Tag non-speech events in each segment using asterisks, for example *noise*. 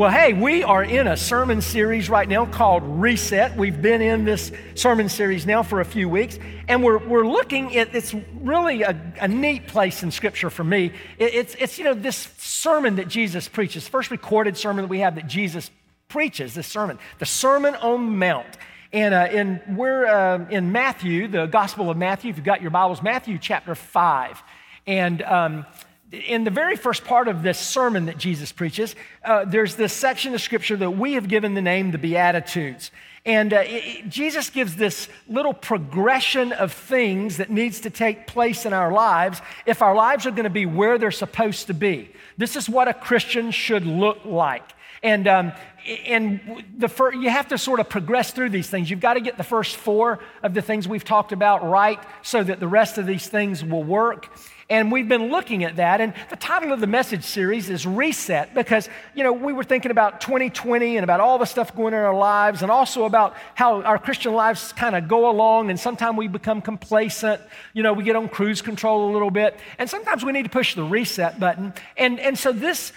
Well, hey, we are in a sermon series right now called Reset. We've been in this sermon series now for a few weeks, and we're, we're looking at it's really a, a neat place in Scripture for me. It, it's, it's, you know, this sermon that Jesus preaches, first recorded sermon that we have that Jesus preaches, this sermon, the Sermon on the Mount. And, uh, and we're uh, in Matthew, the Gospel of Matthew. If you've got your Bibles, Matthew chapter 5. And um, in the very first part of this sermon that Jesus preaches, uh, there's this section of scripture that we have given the name the Beatitudes. And uh, it, Jesus gives this little progression of things that needs to take place in our lives if our lives are going to be where they're supposed to be. This is what a Christian should look like. And, um, and the you have to sort of progress through these things. You've got to get the first four of the things we've talked about right so that the rest of these things will work. And we've been looking at that. And the title of the message series is Reset because, you know, we were thinking about 2020 and about all the stuff going on in our lives and also about how our Christian lives kind of go along. And sometimes we become complacent. You know, we get on cruise control a little bit. And sometimes we need to push the reset button. And, and so this,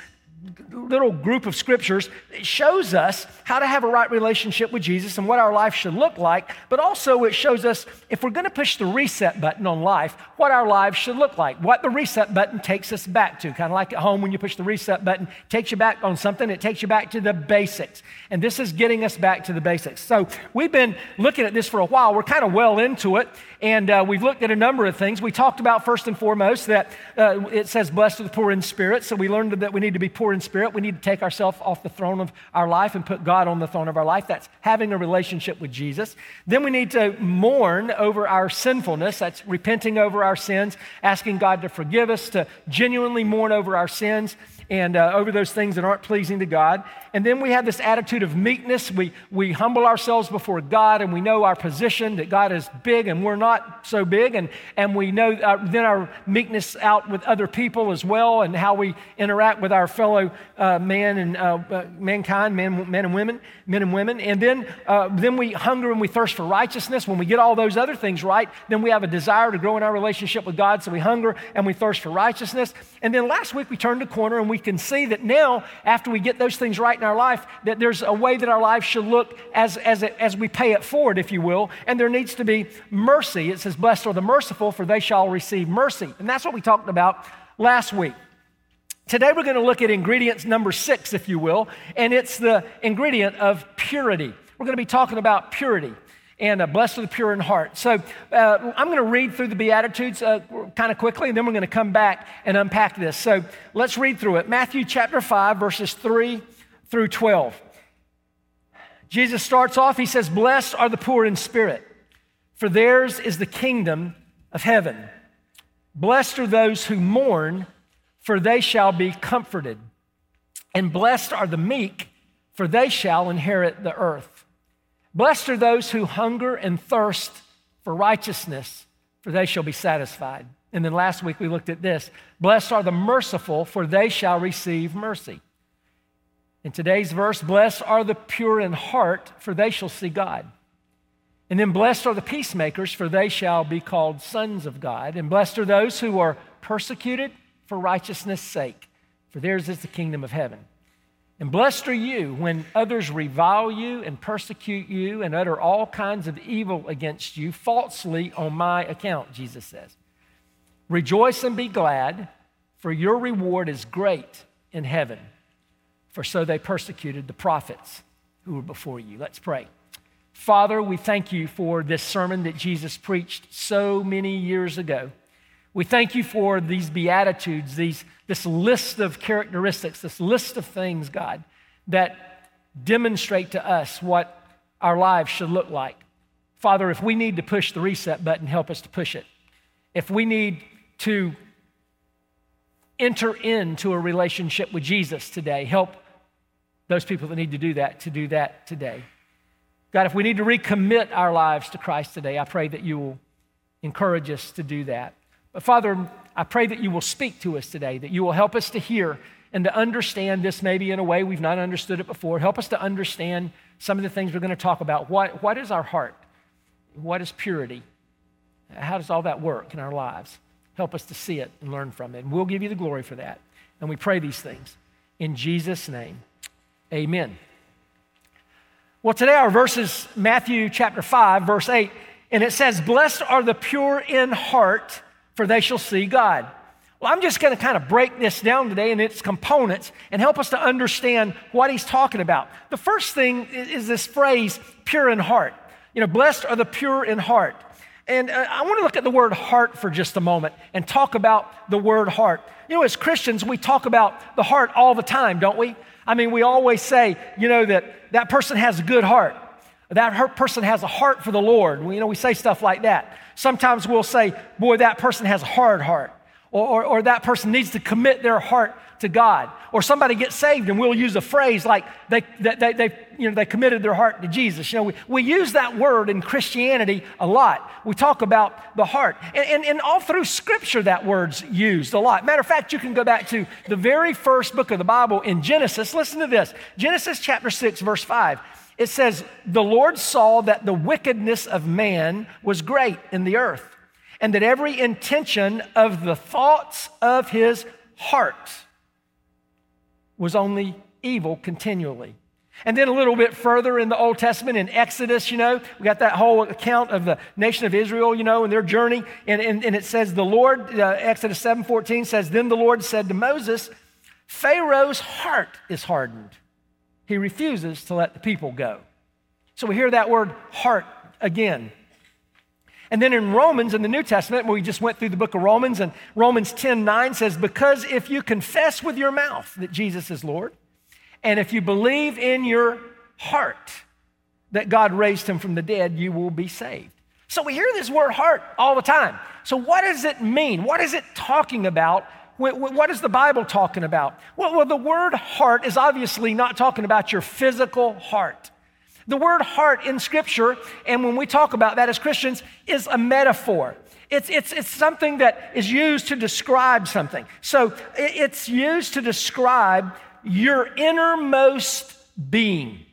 little group of scriptures shows us how to have a right relationship with Jesus and what our life should look like, but also it shows us if we're going to push the reset button on life, what our lives should look like, what the reset button takes us back to. Kind of like at home when you push the reset button, takes you back on something, it takes you back to the basics. And this is getting us back to the basics. So we've been looking at this for a while. We're kind of well into it. And uh, we've looked at a number of things. We talked about, first and foremost, that uh, it says, blessed are the poor in spirit. So we learned that we need to be poor in spirit. We need to take ourselves off the throne of our life and put God on the throne of our life. That's having a relationship with Jesus. Then we need to mourn over our sinfulness. That's repenting over our sins, asking God to forgive us, to genuinely mourn over our sins and uh, over those things that aren't pleasing to God. And then we have this attitude of meekness. We, we humble ourselves before God and we know our position that God is big and we're not so big. And, and we know uh, then our meekness out with other people as well and how we interact with our fellow uh, man and uh, uh, mankind, men, men and women, men and women. And then, uh, then we hunger and we thirst for righteousness. When we get all those other things right, then we have a desire to grow in our relationship with God. So we hunger and we thirst for righteousness. And then last week we turned a corner and we can see that now, after we get those things right in our life, that there's a way that our life should look as, as, it, as we pay it forward, if you will. And there needs to be mercy. It says, Blessed are the merciful, for they shall receive mercy. And that's what we talked about last week. Today, we're going to look at ingredients number six, if you will, and it's the ingredient of purity. We're going to be talking about purity and uh, blessed are the pure in heart. So uh, I'm going to read through the Beatitudes uh, kind of quickly, and then we're going to come back and unpack this. So let's read through it. Matthew chapter 5, verses 3 through 12. Jesus starts off, he says, Blessed are the poor in spirit, for theirs is the kingdom of heaven. Blessed are those who mourn, for they shall be comforted. And blessed are the meek, for they shall inherit the earth. Blessed are those who hunger and thirst for righteousness, for they shall be satisfied. And then last week we looked at this Blessed are the merciful, for they shall receive mercy. In today's verse, blessed are the pure in heart, for they shall see God. And then blessed are the peacemakers, for they shall be called sons of God. And blessed are those who are persecuted for righteousness' sake, for theirs is the kingdom of heaven. And blessed are you when others revile you and persecute you and utter all kinds of evil against you falsely on my account, Jesus says. Rejoice and be glad, for your reward is great in heaven. For so they persecuted the prophets who were before you. Let's pray. Father, we thank you for this sermon that Jesus preached so many years ago. We thank you for these Beatitudes, these, this list of characteristics, this list of things, God, that demonstrate to us what our lives should look like. Father, if we need to push the reset button, help us to push it. If we need to enter into a relationship with Jesus today, help those people that need to do that to do that today. God, if we need to recommit our lives to Christ today, I pray that you will encourage us to do that. But Father, I pray that you will speak to us today, that you will help us to hear and to understand this maybe in a way we've not understood it before. Help us to understand some of the things we're going to talk about. What, what is our heart? What is purity? How does all that work in our lives? Help us to see it and learn from it. And we'll give you the glory for that. And we pray these things in Jesus' name. Amen. Well, today our verse is Matthew chapter 5, verse 8, and it says, Blessed are the pure in heart, for they shall see God. Well, I'm just going to kind of break this down today in its components and help us to understand what he's talking about. The first thing is this phrase, pure in heart. You know, blessed are the pure in heart. And uh, I want to look at the word heart for just a moment and talk about the word heart. You know, as Christians, we talk about the heart all the time, don't we? I mean, we always say, you know, that that person has a good heart. That person has a heart for the Lord. We, you know, we say stuff like that. Sometimes we'll say, boy, that person has a hard heart or, or, or that person needs to commit their heart to God. Or somebody gets saved and we'll use a phrase like they, they, they, you know, they committed their heart to Jesus. You know, we, we use that word in Christianity a lot. We talk about the heart. And, and, and all through Scripture, that word's used a lot. Matter of fact, you can go back to the very first book of the Bible in Genesis. Listen to this Genesis chapter 6, verse 5. It says, The Lord saw that the wickedness of man was great in the earth and that every intention of the thoughts of his heart was only evil continually. And then a little bit further in the Old Testament, in Exodus, you know, we got that whole account of the nation of Israel, you know, and their journey. And, and, and it says, the Lord, uh, Exodus 7.14 says, Then the Lord said to Moses, Pharaoh's heart is hardened. He refuses to let the people go. So we hear that word heart again. And then in Romans, in the New Testament, we just went through the book of Romans, and Romans 10 9 says, Because if you confess with your mouth that Jesus is Lord, and if you believe in your heart that God raised him from the dead, you will be saved. So we hear this word heart all the time. So, what does it mean? What is it talking about? What is the Bible talking about? Well, well, the word heart is obviously not talking about your physical heart. The word heart in Scripture, and when we talk about that as Christians, is a metaphor. It's, it's, it's something that is used to describe something. So it's used to describe your innermost being.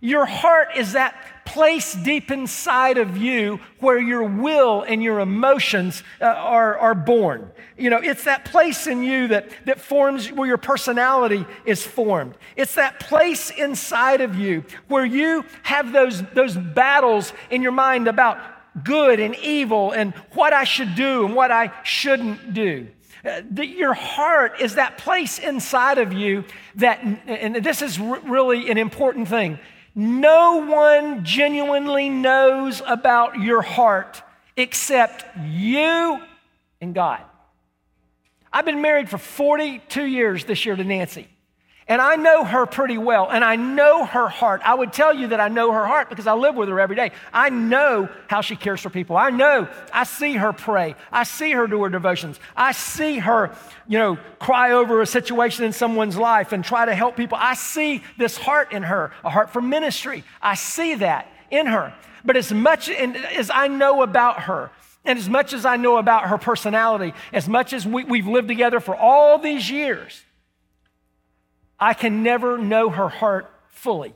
Your heart is that place deep inside of you where your will and your emotions uh, are, are born. You know, it's that place in you that, that forms where your personality is formed. It's that place inside of you where you have those, those battles in your mind about good and evil and what I should do and what I shouldn't do. Uh, the, your heart is that place inside of you that, and this is r- really an important thing, no one genuinely knows about your heart except you and God. I've been married for 42 years this year to Nancy. And I know her pretty well, and I know her heart. I would tell you that I know her heart because I live with her every day. I know how she cares for people. I know, I see her pray. I see her do her devotions. I see her, you know, cry over a situation in someone's life and try to help people. I see this heart in her, a heart for ministry. I see that in her. But as much as I know about her, and as much as I know about her personality, as much as we, we've lived together for all these years, I can never know her heart fully.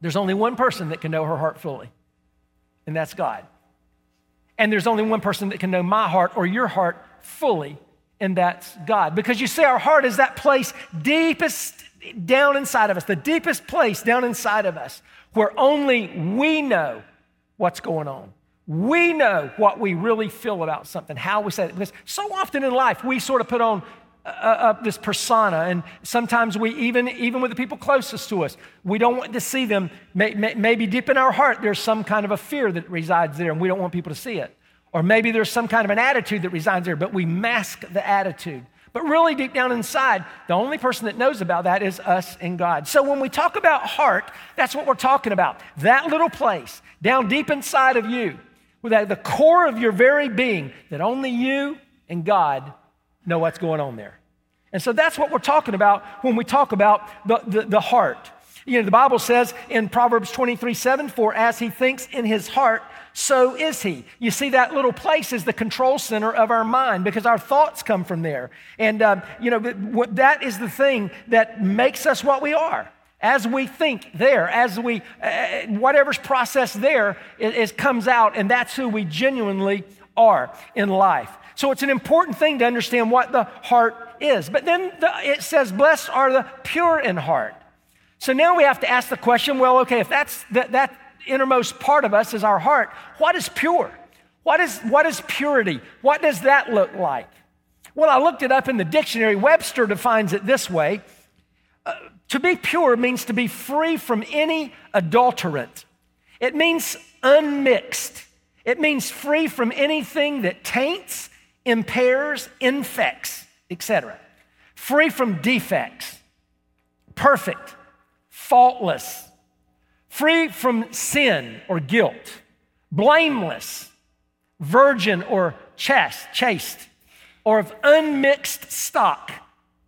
There's only one person that can know her heart fully, and that's God. And there's only one person that can know my heart or your heart fully, and that's God. Because you see, our heart is that place deepest down inside of us, the deepest place down inside of us, where only we know what's going on. We know what we really feel about something, how we say it. Because so often in life, we sort of put on uh, uh, this persona, and sometimes we even even with the people closest to us, we don't want to see them. May, may, maybe deep in our heart, there's some kind of a fear that resides there, and we don't want people to see it. Or maybe there's some kind of an attitude that resides there, but we mask the attitude. But really, deep down inside, the only person that knows about that is us and God. So when we talk about heart, that's what we're talking about. That little place down deep inside of you, with the core of your very being, that only you and God know what's going on there. And so that's what we're talking about when we talk about the, the, the, heart. You know, the Bible says in Proverbs 23 7, for as he thinks in his heart, so is he. You see, that little place is the control center of our mind because our thoughts come from there. And, um, you know, that is the thing that makes us what we are. As we think there, as we, uh, whatever's processed there is, is comes out, and that's who we genuinely are in life. So it's an important thing to understand what the heart is. But then the, it says, Blessed are the pure in heart. So now we have to ask the question well, okay, if that's that, that innermost part of us is our heart, what is pure? What is, what is purity? What does that look like? Well, I looked it up in the dictionary. Webster defines it this way uh, To be pure means to be free from any adulterant, it means unmixed, it means free from anything that taints, impairs, infects, etc. Free from defects, perfect, faultless, free from sin or guilt, blameless, virgin or chaste, chaste or of unmixed stock,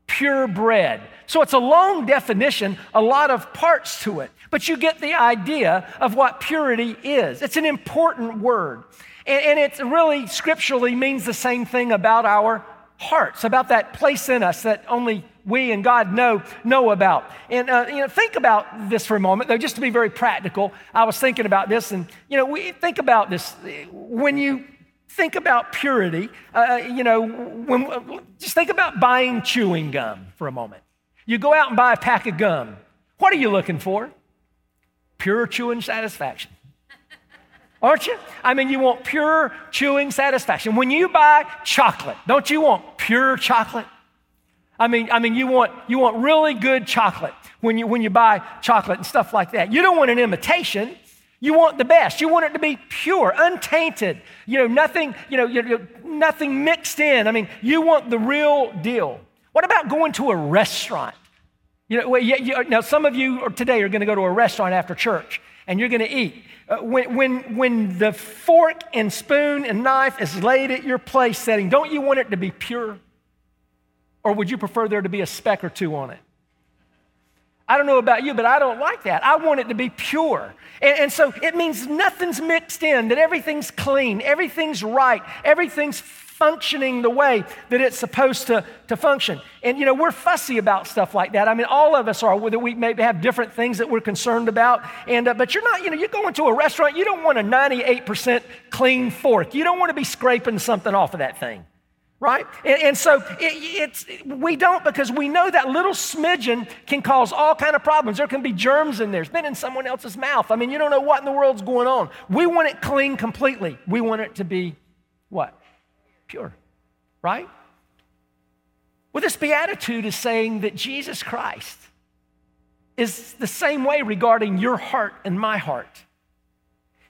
purebred. So it's a long definition, a lot of parts to it, but you get the idea of what purity is. It's an important word. And, and it really scripturally means the same thing about our hearts, about that place in us that only we and God know know about. And uh, you know, think about this for a moment, though, just to be very practical. I was thinking about this, and you know, we think about this when you think about purity, uh, uh, you know, when, just think about buying chewing gum for a moment. You go out and buy a pack of gum. What are you looking for? Pure chewing satisfaction. Aren't you? I mean, you want pure chewing satisfaction. When you buy chocolate, don't you want pure chocolate? I mean, I mean, you want you want really good chocolate when you when you buy chocolate and stuff like that. You don't want an imitation. You want the best. You want it to be pure, untainted. You know, nothing, you know, you know, nothing mixed in. I mean, you want the real deal. What about going to a restaurant? You know, well, you, now some of you today are going to go to a restaurant after church and you're going to eat. Uh, when, when, when the fork and spoon and knife is laid at your place setting, don't you want it to be pure? Or would you prefer there to be a speck or two on it? I don't know about you, but I don't like that. I want it to be pure. And, and, so it means nothing's mixed in, that everything's clean, everything's right, everything's functioning the way that it's supposed to, to function. And, you know, we're fussy about stuff like that. I mean, all of us are, whether we maybe have different things that we're concerned about. And, uh, but you're not, you know, you're going to a restaurant, you don't want a 98% clean fork. You don't want to be scraping something off of that thing right? And, and so it, it's, we don't because we know that little smidgen can cause all kind of problems. There can be germs in there. It's been in someone else's mouth. I mean, you don't know what in the world's going on. We want it clean completely. We want it to be what? Pure, right? Well, this beatitude is saying that Jesus Christ is the same way regarding your heart and my heart.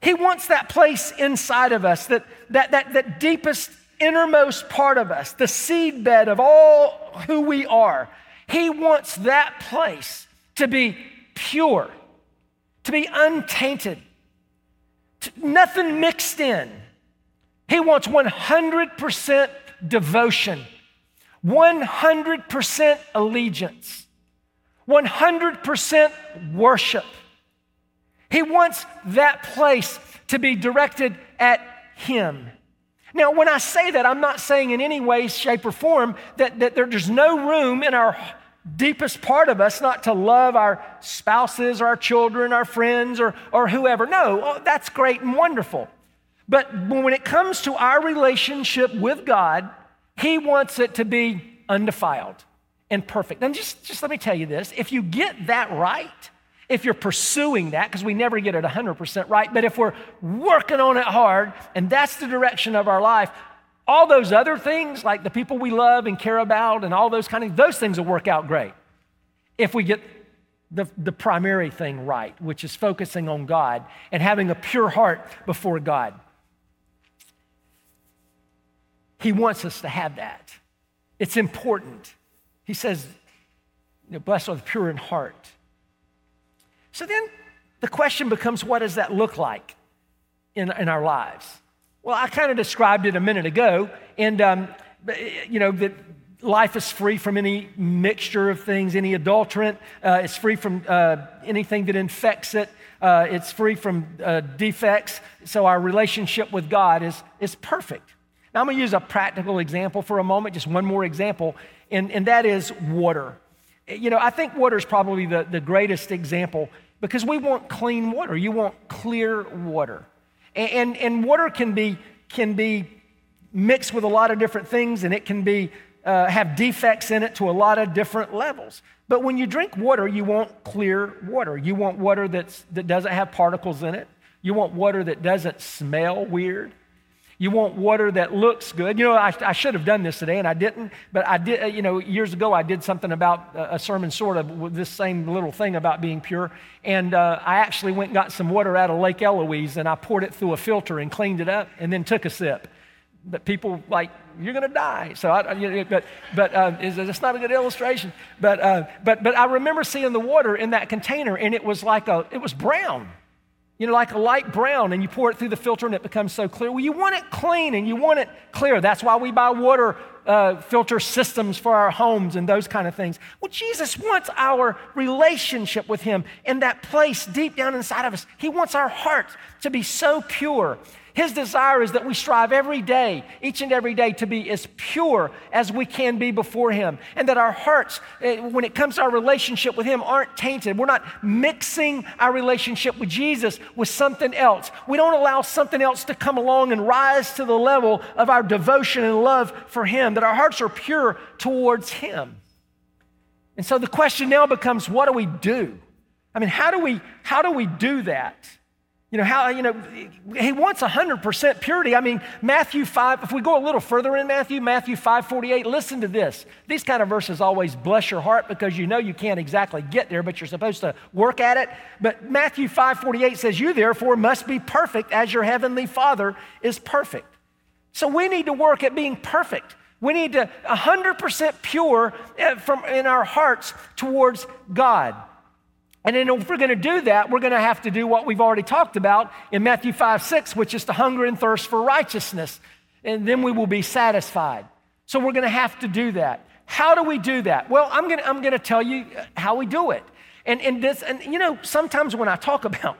He wants that place inside of us, that, that, that, that deepest innermost part of us, the seedbed of all who we are. He wants that place to be pure, to be untainted, to, nothing mixed in. He wants 100% devotion, 100% allegiance, 100% worship. He wants that place to be directed at Him. Now, when I say that, I'm not saying in any way, shape, or form that, that there's no room in our deepest part of us not to love our spouses, our children, our friends, or, or whoever. No, oh, that's great and wonderful. But when it comes to our relationship with God, He wants it to be undefiled and perfect. And just, just let me tell you this if you get that right, if you're pursuing that, because we never get it 100% right, but if we're working on it hard and that's the direction of our life, all those other things, like the people we love and care about and all those kind of those things will work out great. If we get the, the primary thing right, which is focusing on God and having a pure heart before God. He wants us to have that. It's important. He says, you know, blessed are the pure in heart so then the question becomes what does that look like in, in our lives? Well, I kind of described it a minute ago, and um, you know, that life is free from any mixture of things, any adulterant. Uh, it's free from uh, anything that infects it. Uh, it's free from uh, defects. So our relationship with God is, is perfect. Now, I'm going to use a practical example for a moment, just one more example, and, and that is water. You know, I think water is probably the, the greatest example because we want clean water. You want clear water. And, and, and water can be, can be mixed with a lot of different things, and it can be uh, have defects in it to a lot of different levels. But when you drink water, you want clear water. You want water that's, that doesn't have particles in it. You want water that doesn't smell weird. You want water that looks good. You know, I, I, should have done this today and I didn't, but I did, you know, years ago I did something about a sermon sort of with this same little thing about being pure. And uh, I actually went and got some water out of Lake Eloise and I poured it through a filter and cleaned it up and then took a sip. But people like, you're going to die. So, I, you know, but, but uh, it's not a good illustration. But, uh, but, but I remember seeing the water in that container and it was like a, it was brown you know, like a light brown, and you pour it through the filter and it becomes so clear. Well, you want it clean and you want it clear. That's why we buy water uh, filter systems for our homes and those kind of things. Well, Jesus wants our relationship with Him in that place deep down inside of us. He wants our hearts to be so pure his desire is that we strive every day, each and every day, to be as pure as we can be before Him. And that our hearts, eh, when it comes to our relationship with Him, aren't tainted. We're not mixing our relationship with Jesus with something else. We don't allow something else to come along and rise to the level of our devotion and love for Him. That our hearts are pure towards Him. And so the question now becomes what do we do? I mean, how do we, how do we do that? You know, how, you know, he wants 100% purity. I mean, Matthew 5, if we go a little further in Matthew, Matthew 5 48, listen to this. These kind of verses always bless your heart because you know you can't exactly get there, but you're supposed to work at it. But Matthew 5 48 says, You therefore must be perfect as your heavenly Father is perfect. So we need to work at being perfect. We need to 100% pure eh, from in our hearts towards God. And then if we're going to do that, we're going to have to do what we've already talked about in Matthew 5 6, which is to hunger and thirst for righteousness. And then we will be satisfied. So we're going to have to do that. How do we do that? Well, I'm going to, I'm going to tell you how we do it. And, and, this, and you know, sometimes when I talk *laughs* about,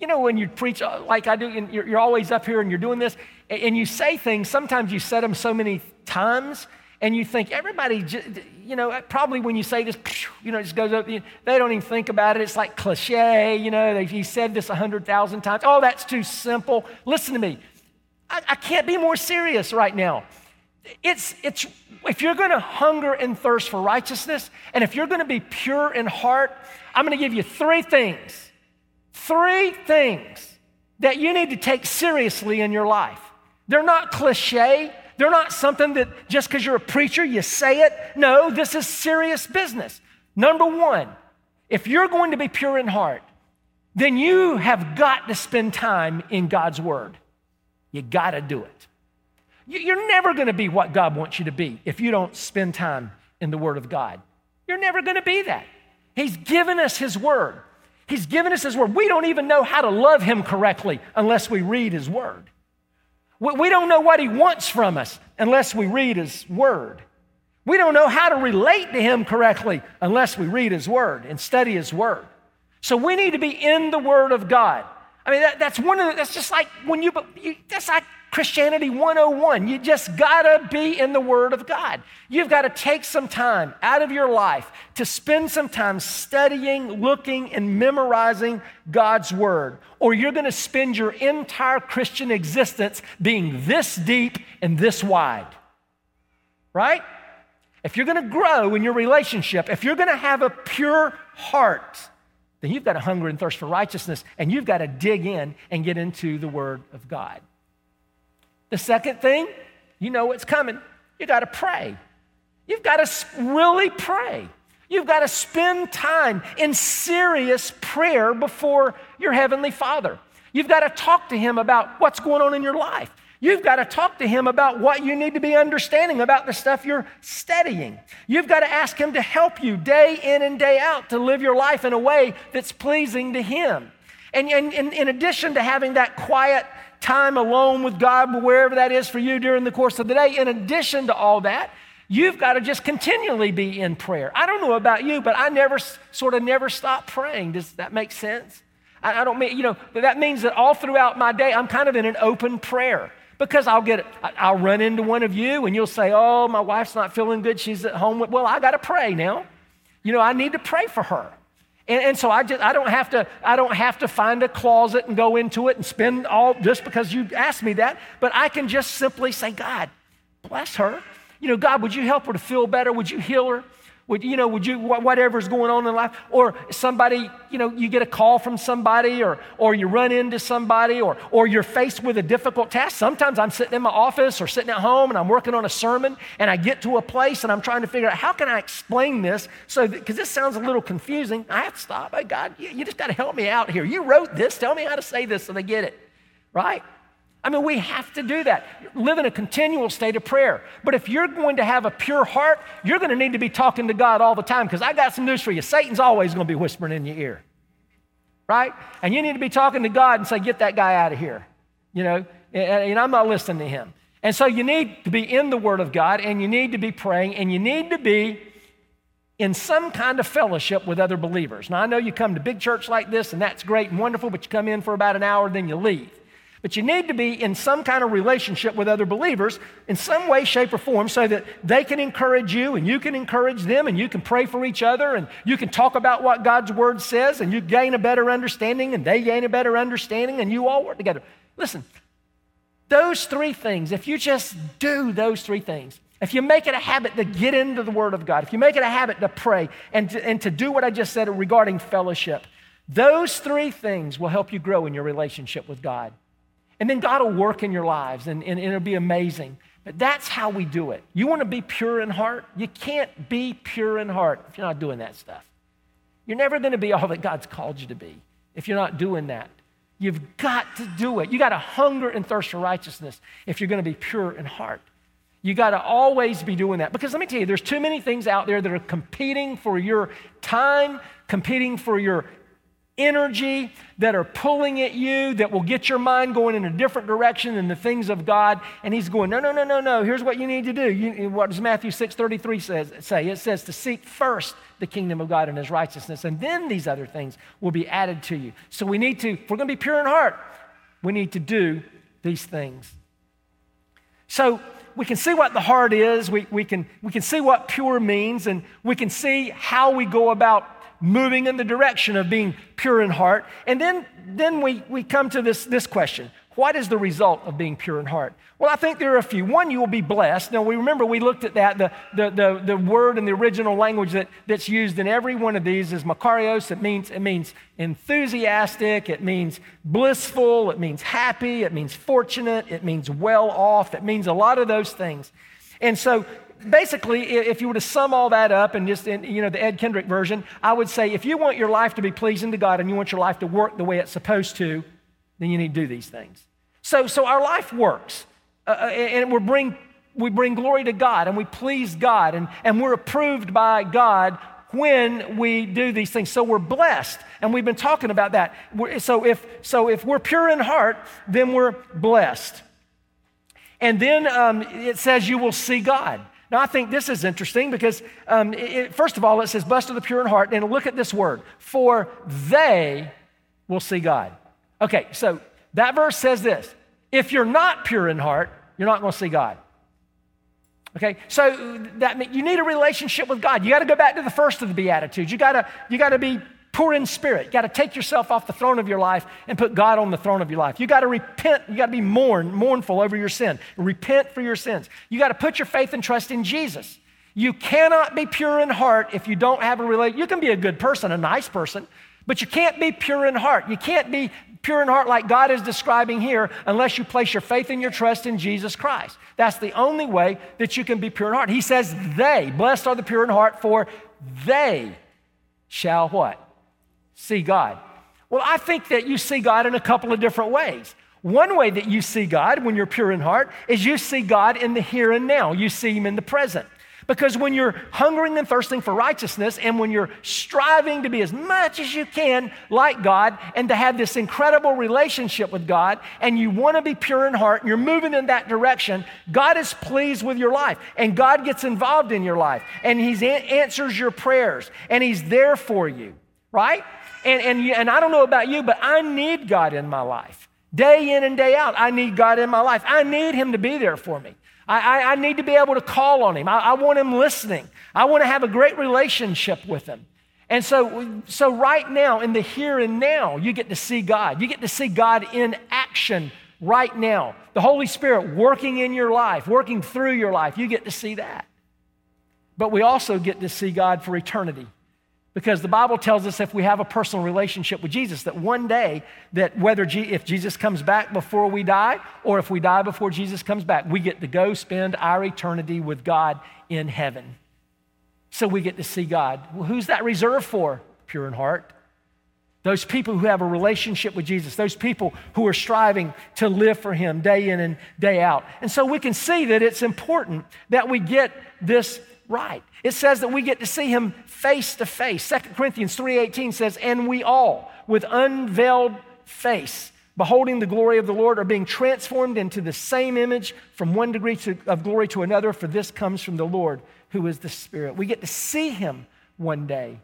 you know, when you preach uh, like I do, and you're, you're always up here and you're doing this, and you say things, sometimes you said them so many times and you think everybody, you know, probably when you say this, you know, it just goes up, they don't even think about it. It's like cliche, you know, he said this a 100,000 times. Oh, that's too simple. Listen to me. I, I can't be more serious right now. It's, it's, if you're going to hunger and thirst for righteousness, and if you're going to be pure in heart, I'm going to give you three things. Three things that you need to take seriously in your life. They're not cliche, they're not something that just because you're a preacher, you say it. No, this is serious business. Number one, if you're going to be pure in heart, then you have got to spend time in God's Word. You got to do it. You're never going to be what God wants you to be if you don't spend time in the Word of God. You're never going to be that. He's given us His Word. He's given us His Word. We don't even know how to love Him correctly unless we read His Word. We don't know what He wants from us unless we read His Word. We don't know how to relate to Him correctly unless we read His Word and study His Word. So we need to be in the Word of God. I mean, that, that's one of the, that's just like when you, you, that's like Christianity 101. You just gotta be in the Word of God. You've got to take some time out of your life to spend some time studying, looking, and memorizing God's Word, or you're gonna spend your entire Christian existence being this deep and this wide. Right? If you're gonna grow in your relationship, if you're gonna have a pure heart, then you've got to hunger and thirst for righteousness, and you've got to dig in and get into the Word of God. The second thing, you know what's coming. you've got to pray. You've got to really pray. You've got to spend time in serious prayer before your Heavenly Father. You've got to talk to Him about what's going on in your life. You've got to talk to Him about what you need to be understanding about the stuff you're studying. You've got to ask Him to help you day in and day out to live your life in a way that's pleasing to Him. And, and, and in addition to having that quiet time alone with God, wherever that is for you during the course of the day, in addition to all that, you've got to just continually be in prayer. I don't know about you, but I never sort of never stop praying. Does that make sense? I, I don't mean, you know, but that means that all throughout my day, I'm kind of in an open prayer because I'll get, I'll run into one of you and you'll say, Oh, my wife's not feeling good. She's at home. Well, I got to pray now. You know, I need to pray for her. And, and, so I just I don't have to I don't have to find a closet and go into it and spend all just because you asked me that, but I can just simply say, God, bless her. You know, God, would you help her to feel better? Would you heal her? Would, you know, would you, whatever's going on in life, or somebody, you know, you get a call from somebody, or, or you run into somebody, or, or you're faced with a difficult task. Sometimes I'm sitting in my office or sitting at home and I'm working on a sermon and I get to a place and I'm trying to figure out how can I explain this so because this sounds a little confusing. I have to stop. Hey, God, you, you just got to help me out here. You wrote this. Tell me how to say this so they get it, right? I mean, we have to do that. Live in a continual state of prayer. But if you're going to have a pure heart, you're going to need to be talking to God all the time because I got some news for you. Satan's always going to be whispering in your ear, right? And you need to be talking to God and say, get that guy out of here, you know, and, I'm not listening to him. And so you need to be in the Word of God and you need to be praying and you need to be in some kind of fellowship with other believers. Now, I know you come to big church like this and that's great and wonderful, but you come in for about an hour, then you leave. But you need to be in some kind of relationship with other believers in some way, shape, or form so that they can encourage you and you can encourage them and you can pray for each other and you can talk about what God's word says and you gain a better understanding and they gain a better understanding and you all work together. Listen, those three things, if you just do those three things, if you make it a habit to get into the Word of God, if you make it a habit to pray and to, and to do what I just said regarding fellowship, those three things will help you grow in your relationship with God. And then God will work in your lives and, and, it'll be amazing. But that's how we do it. You want to be pure in heart? You can't be pure in heart if you're not doing that stuff. You're never going to be all that God's called you to be if you're not doing that. You've got to do it. You got to hunger and thirst for righteousness if you're going to be pure in heart. You got to always be doing that. Because let me tell you, there's too many things out there that are competing for your time, competing for your energy that are pulling at you that will get your mind going in a different direction than the things of God. And he's going, no, no, no, no, no. Here's what you need to do. You, what does Matthew 6 33 says, say? It says to seek first the kingdom of God and his righteousness, and then these other things will be added to you. So we need to, if we're going to be pure in heart, we need to do these things. So we can see what the heart is, we, we, can, we can see what pure means, and we can see how we go about moving in the direction of being pure in heart. And then, then we, we come to this, this question What is the result of being pure in heart? Well, I think there are a few. One, you will be blessed. Now, we remember we looked at that. The, the, the, the word in the original language that, that's used in every one of these is makarios. It means, it means enthusiastic, it means blissful, it means happy, it means fortunate, it means well off, it means a lot of those things. And so basically, if you were to sum all that up and just in, you know the Ed Kendrick version, I would say if you want your life to be pleasing to God and you want your life to work the way it's supposed to, then you need to do these things. So, so our life works, uh, uh and we bring we bring glory to God and we please God and, and we're approved by God when we do these things. So we're blessed, and we've been talking about that. So if so, if we're pure in heart, then we're blessed. And then um, it says you will see God. Now, I think this is interesting because, um, it, first of all, it says, Blessed are the pure in heart. And look at this word, for they will see God. Okay, so that verse says this if you're not pure in heart, you're not going to see God. Okay, so that means you need a relationship with God. You got to go back to the first of the Beatitudes. You got to you got to be poor in spirit. You got to take yourself off the throne of your life and put God on the throne of your life. You got to repent. You got to be mourn, mournful over your sin. Repent for your sins. You got to put your faith and trust in Jesus. You cannot be pure in heart if you don't have a relationship. You can be a good person, a nice person, but you can't be pure in heart. You can't be pure in heart like God is describing here unless you place your faith and your trust in Jesus Christ. That's the only way that you can be pure in heart. He says, They, blessed are the pure in heart, for they shall what? See God? Well, I think that you see God in a couple of different ways. One way that you see God when you're pure in heart is you see God in the here and now. You see Him in the present. Because when you're hungering and thirsting for righteousness, and when you're striving to be as much as you can like God and to have this incredible relationship with God, and you want to be pure in heart, and you're moving in that direction, God is pleased with your life, and God gets involved in your life, and He answers your prayers, and He's there for you, right? And, and, and I don't know about you, but I need God in my life. Day in and day out, I need God in my life. I need Him to be there for me. I, I, I need to be able to call on Him. I, I want Him listening. I want to have a great relationship with Him. And so, so, right now, in the here and now, you get to see God. You get to see God in action right now. The Holy Spirit working in your life, working through your life. You get to see that. But we also get to see God for eternity. Because the Bible tells us if we have a personal relationship with Jesus, that one day, that whether G- if Jesus comes back before we die or if we die before Jesus comes back, we get to go spend our eternity with God in heaven. So we get to see God. Well, who's that reserved for? Pure in heart. Those people who have a relationship with Jesus, those people who are striving to live for Him day in and day out. And so we can see that it's important that we get this right. It says that we get to see him face to face. 2 Corinthians 3:18 says, "And we all with unveiled face, beholding the glory of the Lord, are being transformed into the same image from one degree to, of glory to another, for this comes from the Lord, who is the Spirit." We get to see him one day.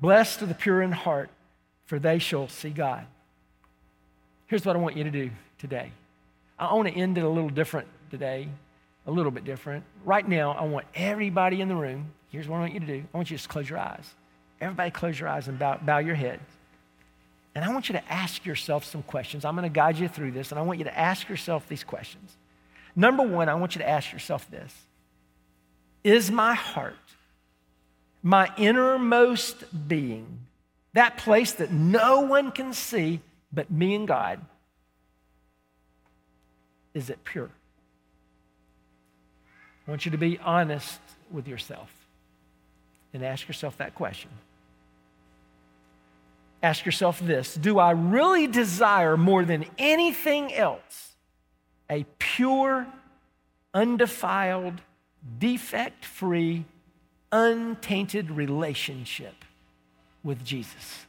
Blessed are the pure in heart, for they shall see God. Here's what I want you to do today. I want to end it a little different today a little bit different. Right now, I want everybody in the room, here's what I want you to do I want you to just close your eyes. Everybody, close your eyes and bow, bow your head. And I want you to ask yourself some questions. I'm going to guide you through this, and I want you to ask yourself these questions. Number one, I want you to ask yourself this Is my heart, my innermost being, that place that no one can see but me and God, is it pure? I want you to be honest with yourself and ask yourself that question. Ask yourself this Do I really desire more than anything else a pure, undefiled, defect free, untainted relationship with Jesus?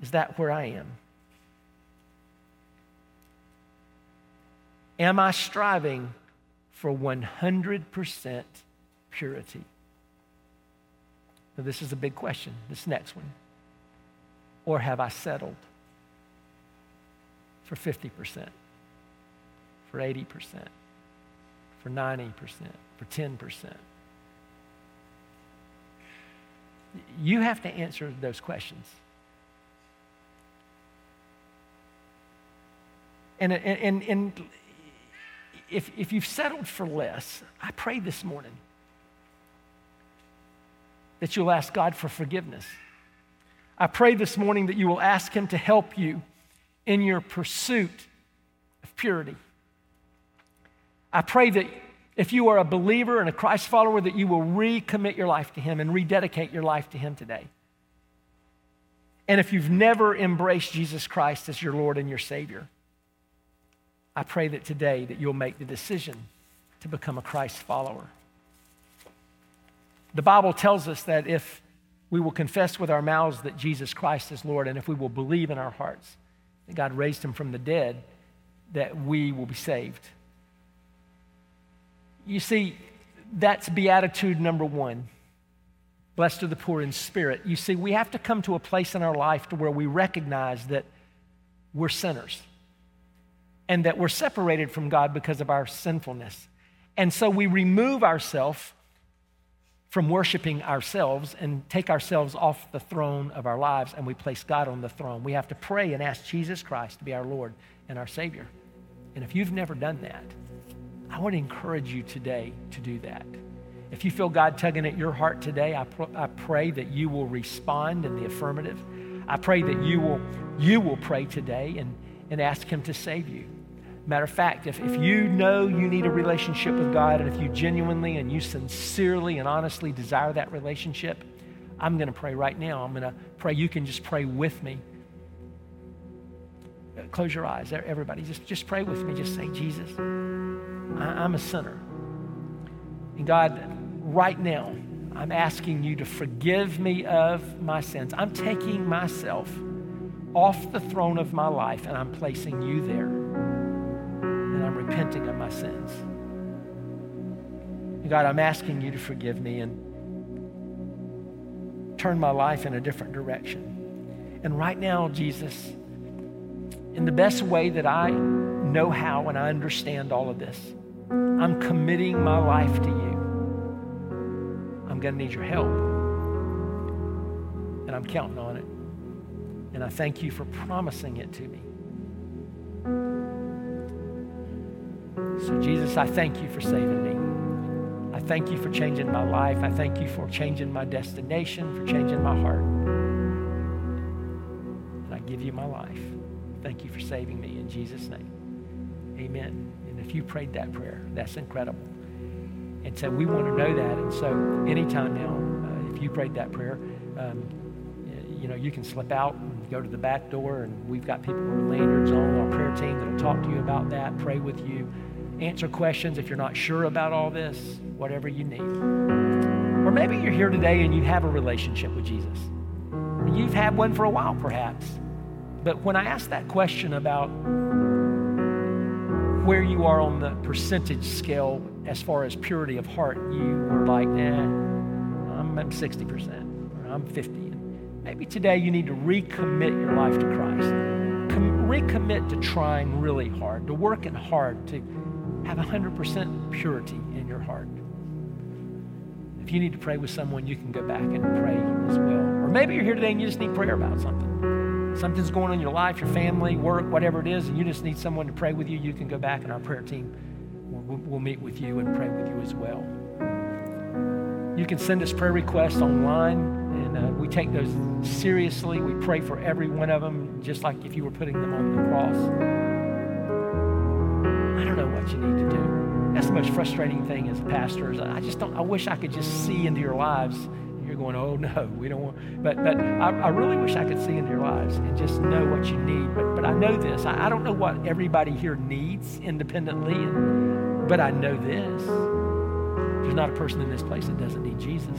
Is that where I am? Am I striving for 100% purity? Now, this is a big question, this next one. Or have I settled for 50%, for 80%, for 90%, for 10%? You have to answer those questions. And, and, and, if, if you've settled for less, I pray this morning that you'll ask God for forgiveness. I pray this morning that you will ask Him to help you in your pursuit of purity. I pray that if you are a believer and a Christ follower, that you will recommit your life to Him and rededicate your life to Him today. And if you've never embraced Jesus Christ as your Lord and your Savior, I pray that today that you'll make the decision to become a Christ follower. The Bible tells us that if we will confess with our mouths that Jesus Christ is Lord, and if we will believe in our hearts that God raised him from the dead, that we will be saved. You see, that's beatitude number one. Blessed are the poor in spirit. You see, we have to come to a place in our life to where we recognize that we're sinners and that we're separated from God because of our sinfulness. And so we remove ourselves from worshiping ourselves and take ourselves off the throne of our lives and we place God on the throne. We have to pray and ask Jesus Christ to be our Lord and our Savior. And if you've never done that, I want to encourage you today to do that. If you feel God tugging at your heart today, I, pr- I pray that you will respond in the affirmative. I pray that you will, you will pray today and, and ask Him to save you. Matter of fact, if, if you know you need a relationship with God and if you genuinely and you sincerely and honestly desire that relationship, I'm going to pray right now. I'm going to pray. You can just pray with me. Close your eyes, everybody. Just, just pray with me. Just say, Jesus, I, I'm a sinner. And God, right now, I'm asking you to forgive me of my sins. I'm taking myself off the throne of my life and I'm placing you there repenting of my sins. God, I'm asking you to forgive me and turn my life in a different direction. And right now, Jesus, in the best way that I know how and I understand all of this, I'm committing my life to you. I'm going to need your help. And I'm counting on it. And And I thank you for promising it to me. So, Jesus, I thank you for saving me. I thank you for changing my life. I thank you for changing my destination, for changing my heart. And I give you my life. Thank you for saving me in Jesus' name. Amen. And if you prayed that prayer, that's incredible. And so we want to know that. And so anytime now, uh, if you prayed that prayer, um, you know, you can slip out go to the back door, and we've got people who with lanyards on our prayer team that'll talk to you about that, pray with you, answer questions if you're not sure about all this, whatever you need. Or maybe you're here today and you have a relationship with Jesus. You've had one for a while, perhaps. But when I asked that question about where you are on the percentage scale as far as purity of heart, you were like, nah, I'm 60%, or I'm 50. Maybe today you need to recommit your life to Christ. Com- recommit to trying really hard, to working hard, to have 100% purity in your heart. If you need to pray with someone, you can go back and pray as well. Or maybe you're here today and you just need prayer about something. Something's going on in your life, your family, work, whatever it is, and you just need someone to pray with you. You can go back and our prayer team will we'll meet with you and pray with you as well. You can send us prayer requests online take those seriously. We pray for every one of them, just like if you were putting them on the cross. I don't know what you need to do. That's the most frustrating thing as a pastor. Is I just don't. I wish I could just see into your lives. You're going, oh no, we don't want. But but I, I really wish I could see into your lives and just know what you need. But but I know this. I, I don't know what everybody here needs independently, but I know this. There's not a person in this place that doesn't need Jesus.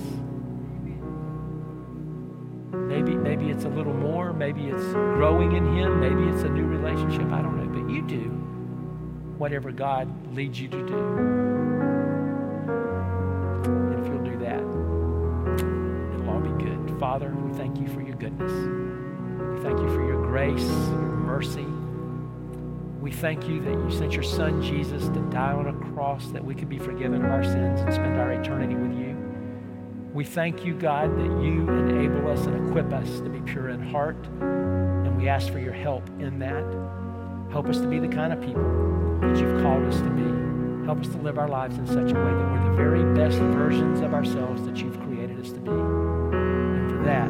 Maybe it's a little more. Maybe it's growing in Him. Maybe it's a new relationship. I don't know. But you do whatever God leads you to do. And if you'll do that, it'll all be good. Father, we thank you for your goodness. We thank you for your grace, your mercy. We thank you that you sent your Son, Jesus, to die on a cross that we could be forgiven of our sins and spend our eternity with you. We thank you, God, that you enable us and equip us to be pure in heart. And we ask for your help in that. Help us to be the kind of people that you've called us to be. Help us to live our lives in such a way that we're the very best versions of ourselves that you've created us to be. And for that,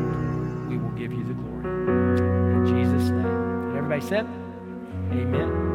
we will give you the glory. In Jesus' name. Everybody said, Amen.